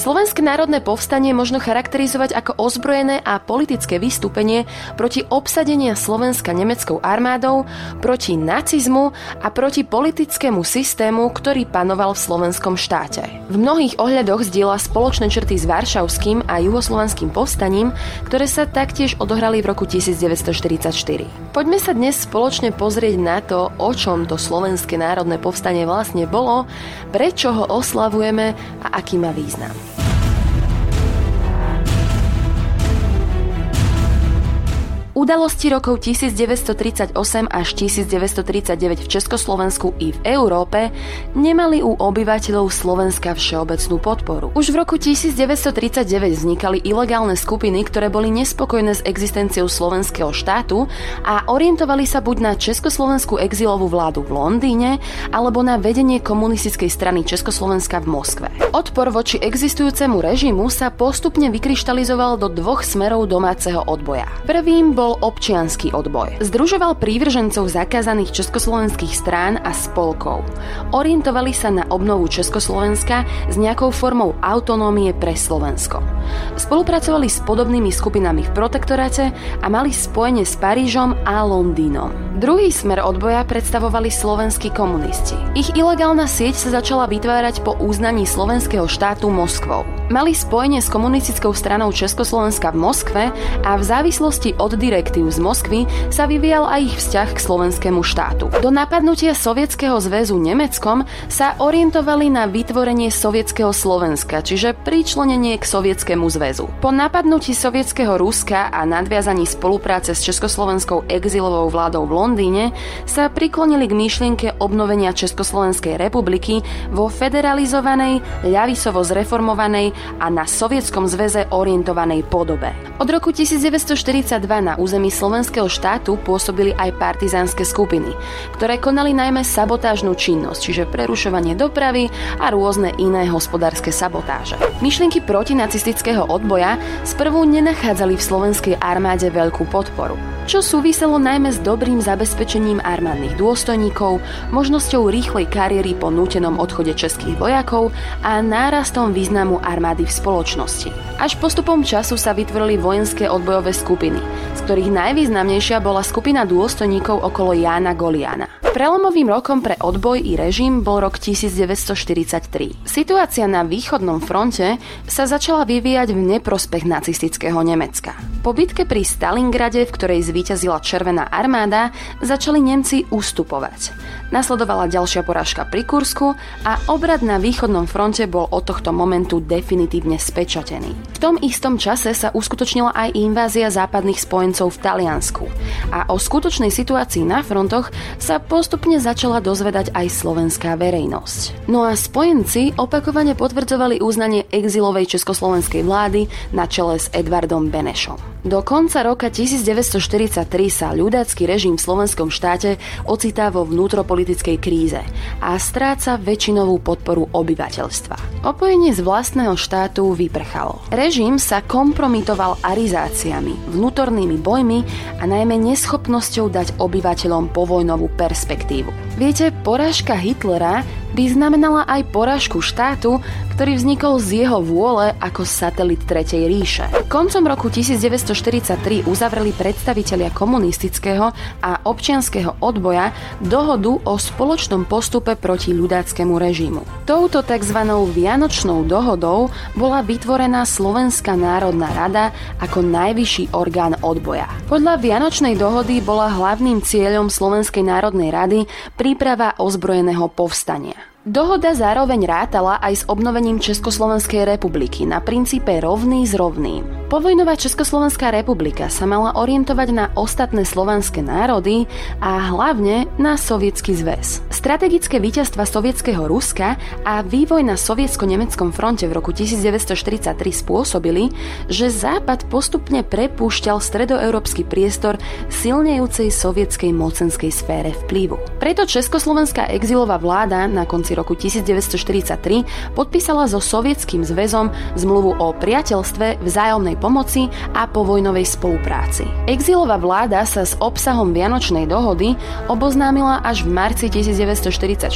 Slovenské národné povstanie možno charakterizovať ako ozbrojené a politické vystúpenie proti obsadenia Slovenska nemeckou armádou, proti nacizmu a proti politickému systému, ktorý panoval v slovenskom štáte. V mnohých ohľadoch zdieľa spoločné črty s Varšavským a juhoslovanským povstaním, ktoré sa taktiež odohrali v roku 1944. Poďme sa dnes spoločne pozrieť na to, o čom to Slovenské národné povstanie vlastne bolo, prečo ho oslavujeme a aký má význam. Udalosti rokov 1938 až 1939 v Československu i v Európe nemali u obyvateľov Slovenska všeobecnú podporu. Už v roku 1939 vznikali ilegálne skupiny, ktoré boli nespokojné s existenciou slovenského štátu a orientovali sa buď na československú exilovú vládu v Londýne alebo na vedenie komunistickej strany Československa v Moskve. Odpor voči existujúcemu režimu sa postupne vykryštalizoval do dvoch smerov domáceho odboja. Prvým bol bol občianský odboj. Združoval prívržencov zakázaných československých strán a spolkov. Orientovali sa na obnovu Československa s nejakou formou autonómie pre Slovensko. Spolupracovali s podobnými skupinami v protektoráte a mali spojenie s Parížom a Londýnom. Druhý smer odboja predstavovali slovenskí komunisti. Ich ilegálna sieť sa začala vytvárať po uznaní slovenského štátu Moskvou. Mali spojenie s komunistickou stranou Československa v Moskve a v závislosti od direk direktív z Moskvy sa vyvíjal aj ich vzťah k slovenskému štátu. Do napadnutia Sovietskeho zväzu Nemeckom sa orientovali na vytvorenie Sovietskeho Slovenska, čiže pričlenenie k Sovietskému zväzu. Po napadnutí Sovietskeho Ruska a nadviazaní spolupráce s Československou exilovou vládou v Londýne sa priklonili k myšlienke obnovenia Československej republiky vo federalizovanej, ľavisovo zreformovanej a na Sovietskom zväze orientovanej podobe. Od roku 1942 na území slovenského štátu pôsobili aj partizánske skupiny, ktoré konali najmä sabotážnu činnosť, čiže prerušovanie dopravy a rôzne iné hospodárske sabotáže. Myšlienky protinacistického odboja sprvu nenachádzali v slovenskej armáde veľkú podporu čo súviselo najmä s dobrým zabezpečením armádnych dôstojníkov, možnosťou rýchlej kariéry po nútenom odchode českých vojakov a nárastom významu armády v spoločnosti. Až postupom času sa vytvorili vojenské odbojové skupiny, z ktorých najvýznamnejšia bola skupina dôstojníkov okolo Jána Goliana. Prelomovým rokom pre odboj i režim bol rok 1943. Situácia na východnom fronte sa začala vyvíjať v neprospech nacistického Nemecka. Po bitke pri Stalingrade, v ktorej zvíťazila Červená armáda, začali Nemci ustupovať. Nasledovala ďalšia porážka pri Kursku a obrad na východnom fronte bol od tohto momentu definitívne spečatený. V tom istom čase sa uskutočnila aj invázia západných spojencov v Taliansku a o skutočnej situácii na frontoch sa po postupne začala dozvedať aj slovenská verejnosť. No a spojenci opakovane potvrdzovali uznanie exilovej československej vlády na čele s Edvardom Benešom. Do konca roka 1943 sa ľudácky režim v slovenskom štáte ocitá vo vnútropolitickej kríze a stráca väčšinovú podporu obyvateľstva. Opojenie z vlastného štátu vyprchalo. Režim sa kompromitoval arizáciami, vnútornými bojmi a najmä neschopnosťou dať obyvateľom povojnovú perspektívu. Viete, porážka Hitlera by znamenala aj porážku štátu, ktorý vznikol z jeho vôle ako satelit Tretej ríše. Koncom roku 1943 uzavreli predstavitelia komunistického a občianského odboja dohodu o spoločnom postupe proti ľudáckému režimu. Touto tzv. Vianočnou dohodou bola vytvorená Slovenská národná rada ako najvyšší orgán odboja. Podľa Vianočnej dohody bola hlavným cieľom Slovenskej národnej rady príprava ozbrojeného povstania. Dohoda zároveň rátala aj s obnovením Československej republiky na princípe rovný s rovným. Povojnová Československá republika sa mala orientovať na ostatné slovanské národy a hlavne na Sovietsky zväz. Strategické víťazstva sovietského Ruska a vývoj na sovietsko-nemeckom fronte v roku 1943 spôsobili, že Západ postupne prepúšťal stredoeurópsky priestor silnejúcej sovietskej mocenskej sfére vplyvu. Preto Československá exilová vláda na konci konci roku 1943 podpísala so Sovietským zväzom zmluvu o priateľstve, vzájomnej pomoci a povojnovej spolupráci. Exilová vláda sa s obsahom Vianočnej dohody oboznámila až v marci 1944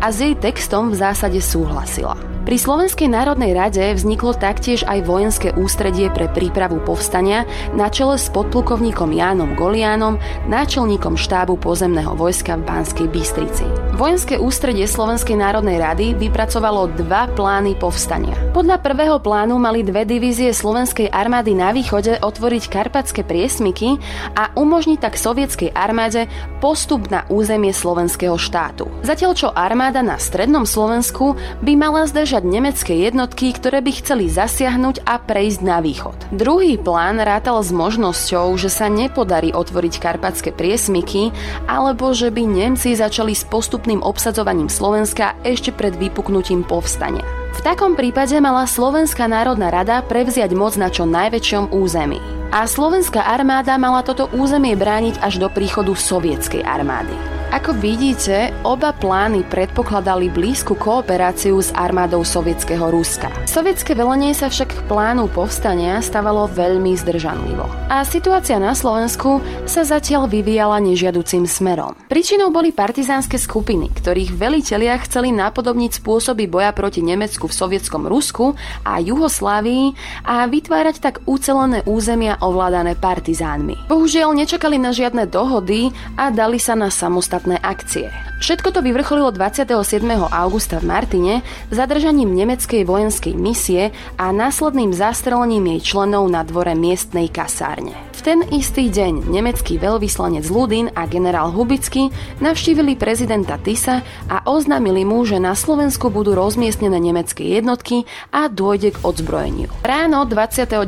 a s jej textom v zásade súhlasila. Pri Slovenskej národnej rade vzniklo taktiež aj vojenské ústredie pre prípravu povstania na čele s podplukovníkom Jánom Goliánom, náčelníkom štábu pozemného vojska v Banskej Bystrici. Vojenské ústredie Slovenskej národnej rady vypracovalo dva plány povstania. Podľa prvého plánu mali dve divízie Slovenskej armády na východe otvoriť karpatské priesmyky a umožniť tak sovietskej armáde postup na územie slovenského štátu. Zatiaľ čo armáda na strednom Slovensku by mala zdržať nemecké jednotky, ktoré by chceli zasiahnuť a prejsť na východ. Druhý plán rátal s možnosťou, že sa nepodarí otvoriť karpatské priesmyky, alebo že by Nemci začali s postupným obsadzovaním Slovenska ešte pred vypuknutím povstania. V takom prípade mala Slovenská národná rada prevziať moc na čo najväčšom území. A slovenská armáda mala toto územie brániť až do príchodu sovietskej armády. Ako vidíte, oba plány predpokladali blízku kooperáciu s armádou sovietského Ruska. Sovietské velenie sa však k plánu povstania stavalo veľmi zdržanlivo. A situácia na Slovensku sa zatiaľ vyvíjala nežiaducím smerom. Príčinou boli partizánske skupiny, ktorých velitelia chceli napodobniť spôsoby boja proti Nemecku v sovietskom Rusku a Juhoslávii a vytvárať tak ucelené územia ovládané partizánmi. Bohužiaľ nečakali na žiadne dohody a dali sa na samostatné samostatné akcie. Všetko to vyvrcholilo 27. augusta v Martine zadržaním nemeckej vojenskej misie a následným zastrelením jej členov na dvore miestnej kasárne. V ten istý deň nemecký veľvyslanec Ludin a generál Hubický navštívili prezidenta Tisa a oznámili mu, že na Slovensku budú rozmiestnené nemecké jednotky a dôjde k odzbrojeniu. Ráno 29.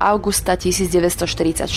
augusta 1944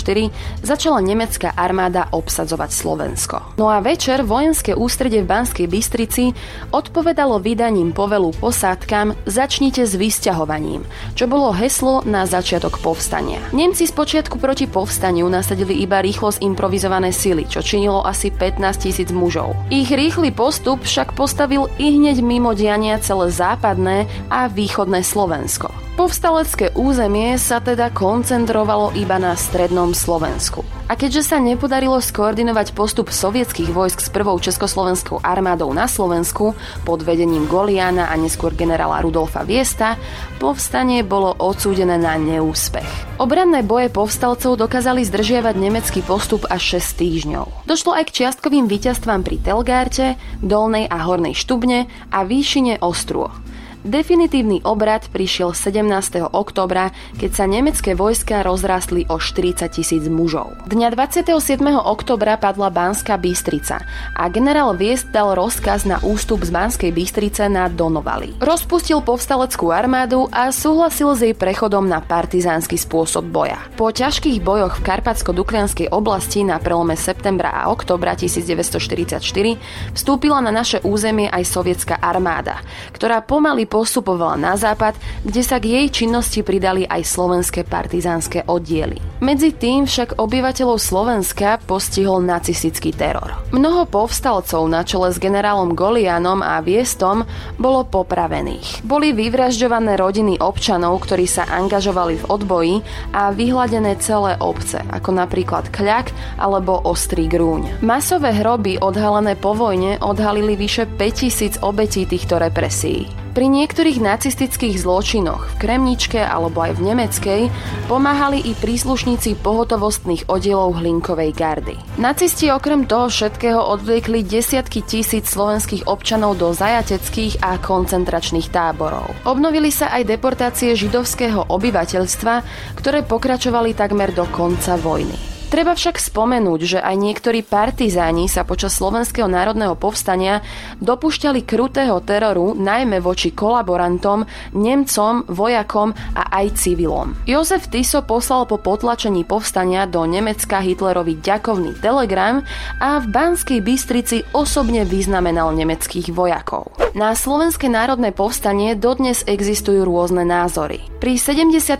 začala nemecká armáda obsadzovať Slovensko. No a večer vojenské ústredie v Banskej Bystrici odpovedalo vydaním povelu posádkam Začnite s vysťahovaním, čo bolo heslo na začiatok povstania. Nemci spočiatku proti povstaniu nasadili iba rýchlo zimprovizované sily, čo činilo asi 15 tisíc mužov. Ich rýchly postup však postavil i hneď mimo diania celé západné a východné Slovensko. Povstalecké územie sa teda koncentrovalo iba na strednom Slovensku. A keďže sa nepodarilo skoordinovať postup sovietských vojsk s prvou československou armádou na Slovensku pod vedením Goliana a neskôr generála Rudolfa Viesta, povstanie bolo odsúdené na neúspech. Obranné boje povstalcov dokázali zdržiavať nemecký postup až 6 týždňov. Došlo aj k čiastkovým víťazstvám pri Telgárte, Dolnej a Hornej Štubne a výšine Ostruo. Definitívny obrad prišiel 17. oktobra, keď sa nemecké vojska rozrastli o 40 tisíc mužov. Dňa 27. oktobra padla Banská Bystrica a generál Viest dal rozkaz na ústup z Banskej Bystrice na Donovali. Rozpustil povstaleckú armádu a súhlasil s jej prechodom na partizánsky spôsob boja. Po ťažkých bojoch v Karpatsko-Duklianskej oblasti na prelome septembra a oktobra 1944 vstúpila na naše územie aj sovietská armáda, ktorá pomaly postupovala na západ, kde sa k jej činnosti pridali aj slovenské partizánske oddiely. Medzi tým však obyvateľov Slovenska postihol nacistický teror. Mnoho povstalcov na čele s generálom Golianom a Viestom bolo popravených. Boli vyvražďované rodiny občanov, ktorí sa angažovali v odboji a vyhladené celé obce, ako napríklad Kľak alebo Ostrý Grúň. Masové hroby odhalené po vojne odhalili vyše 5000 obetí týchto represí. Pri niektorých nacistických zločinoch v Kremničke alebo aj v Nemeckej pomáhali i príslušníci pohotovostných oddielov Hlinkovej gardy. Nacisti okrem toho všetkého odvliekli desiatky tisíc slovenských občanov do zajateckých a koncentračných táborov. Obnovili sa aj deportácie židovského obyvateľstva, ktoré pokračovali takmer do konca vojny. Treba však spomenúť, že aj niektorí partizáni sa počas Slovenského národného povstania dopúšťali krutého teroru najmä voči kolaborantom, Nemcom, vojakom a aj civilom. Jozef Tiso poslal po potlačení povstania do Nemecka Hitlerovi ďakovný telegram a v Banskej Bystrici osobne vyznamenal nemeckých vojakov. Na Slovenské národné povstanie dodnes existujú rôzne názory. Pri 73.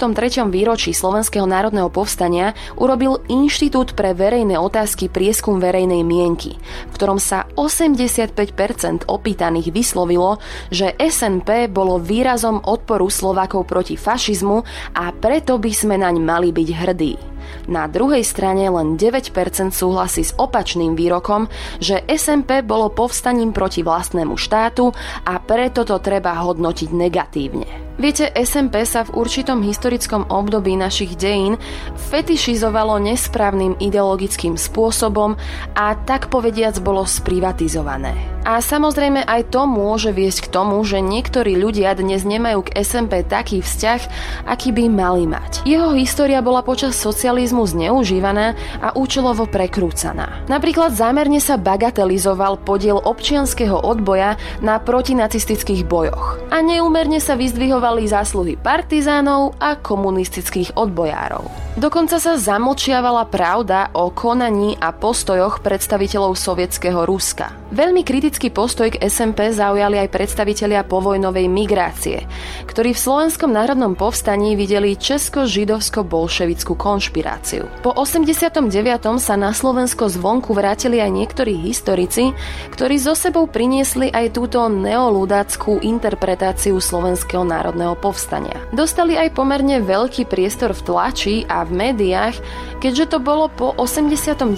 výročí Slovenského národného povstania urobil Inštitút pre verejné otázky prieskum verejnej mienky, v ktorom sa 85% opýtaných vyslovilo, že SNP bolo výrazom odporu Slovákov proti fašizmu a preto by sme naň mali byť hrdí. Na druhej strane len 9% súhlasí s opačným výrokom, že SMP bolo povstaním proti vlastnému štátu a preto to treba hodnotiť negatívne. Viete, SMP sa v určitom historickom období našich dejín fetišizovalo nesprávnym ideologickým spôsobom a tak povediac bolo sprivatizované. A samozrejme aj to môže viesť k tomu, že niektorí ľudia dnes nemajú k SMP taký vzťah, aký by mali mať. Jeho história bola počas socializmu zneužívaná a účelovo prekrúcaná. Napríklad zámerne sa bagatelizoval podiel občianského odboja na protinacistických bojoch a neúmerne sa vyzdvihoval uznávali zásluhy partizánov a komunistických odbojárov. Dokonca sa zamlčiavala pravda o konaní a postojoch predstaviteľov sovietského Ruska. Veľmi kritický postoj k SMP zaujali aj predstavitelia povojnovej migrácie, ktorí v Slovenskom národnom povstaní videli česko-židovsko-bolševickú konšpiráciu. Po 89. sa na Slovensko zvonku vrátili aj niektorí historici, ktorí zo sebou priniesli aj túto neolúdackú interpretáciu Slovenského národného povstania. Dostali aj pomerne veľký priestor v tlači a v médiách, keďže to bolo po 89.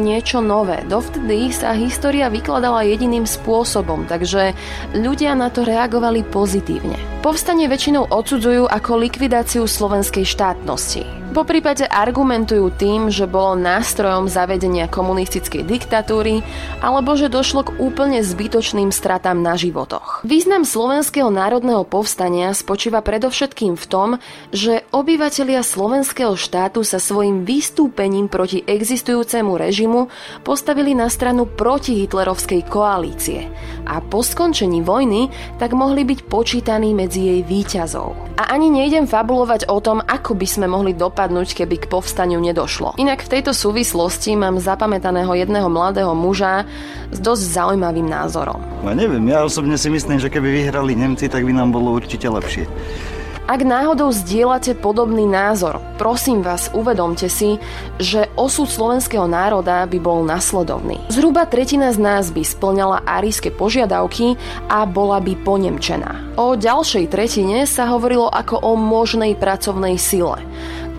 niečo nové. Dovtedy sa história vykladala jediným spôsobom, takže ľudia na to reagovali pozitívne. Povstanie väčšinou odsudzujú ako likvidáciu slovenskej štátnosti. Po prípade argumentujú tým, že bolo nástrojom zavedenia komunistickej diktatúry alebo že došlo k úplne zbytočným stratám na životoch. Význam slovenského národného povstania spočíva predovšetkým v tom, že obyvatelia slovenského štátu sa svojim vystúpením proti existujúcemu režimu postavili na stranu proti hitlerovskej koalície a po skončení vojny tak mohli byť počítaní medzi jej výťazov. A ani nejdem fabulovať o tom, ako by sme mohli dopadnúť, keby k povstaniu nedošlo. Inak v tejto súvislosti mám zapamätaného jedného mladého muža s dosť zaujímavým názorom. No neviem, ja osobne si myslím, že keby vyhrali Nemci, tak by nám bolo určite lepšie. Ak náhodou zdieľate podobný názor, prosím vás, uvedomte si, že osud slovenského národa by bol nasledovný. Zhruba tretina z nás by splňala aríske požiadavky a bola by ponemčená. O ďalšej tretine sa hovorilo ako o možnej pracovnej sile.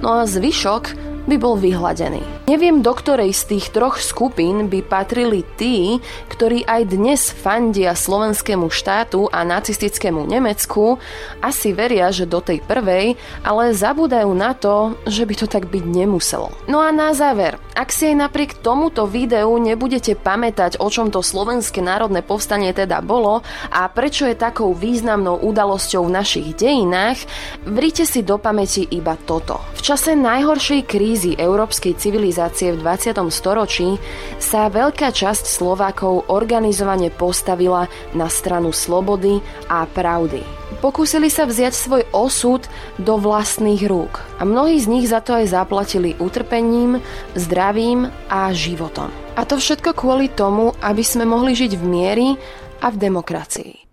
No a zvyšok by bol vyhladený. Neviem, do ktorej z tých troch skupín by patrili tí, ktorí aj dnes fandia slovenskému štátu a nacistickému Nemecku, asi veria, že do tej prvej, ale zabúdajú na to, že by to tak byť nemuselo. No a na záver, ak si aj napriek tomuto videu nebudete pamätať, o čom to slovenské národné povstanie teda bolo a prečo je takou významnou udalosťou v našich dejinách, vrite si do pamäti iba toto. V čase najhoršej krízy krízy európskej civilizácie v 20. storočí sa veľká časť Slovákov organizovane postavila na stranu slobody a pravdy. Pokúsili sa vziať svoj osud do vlastných rúk a mnohí z nich za to aj zaplatili utrpením, zdravím a životom. A to všetko kvôli tomu, aby sme mohli žiť v miery a v demokracii.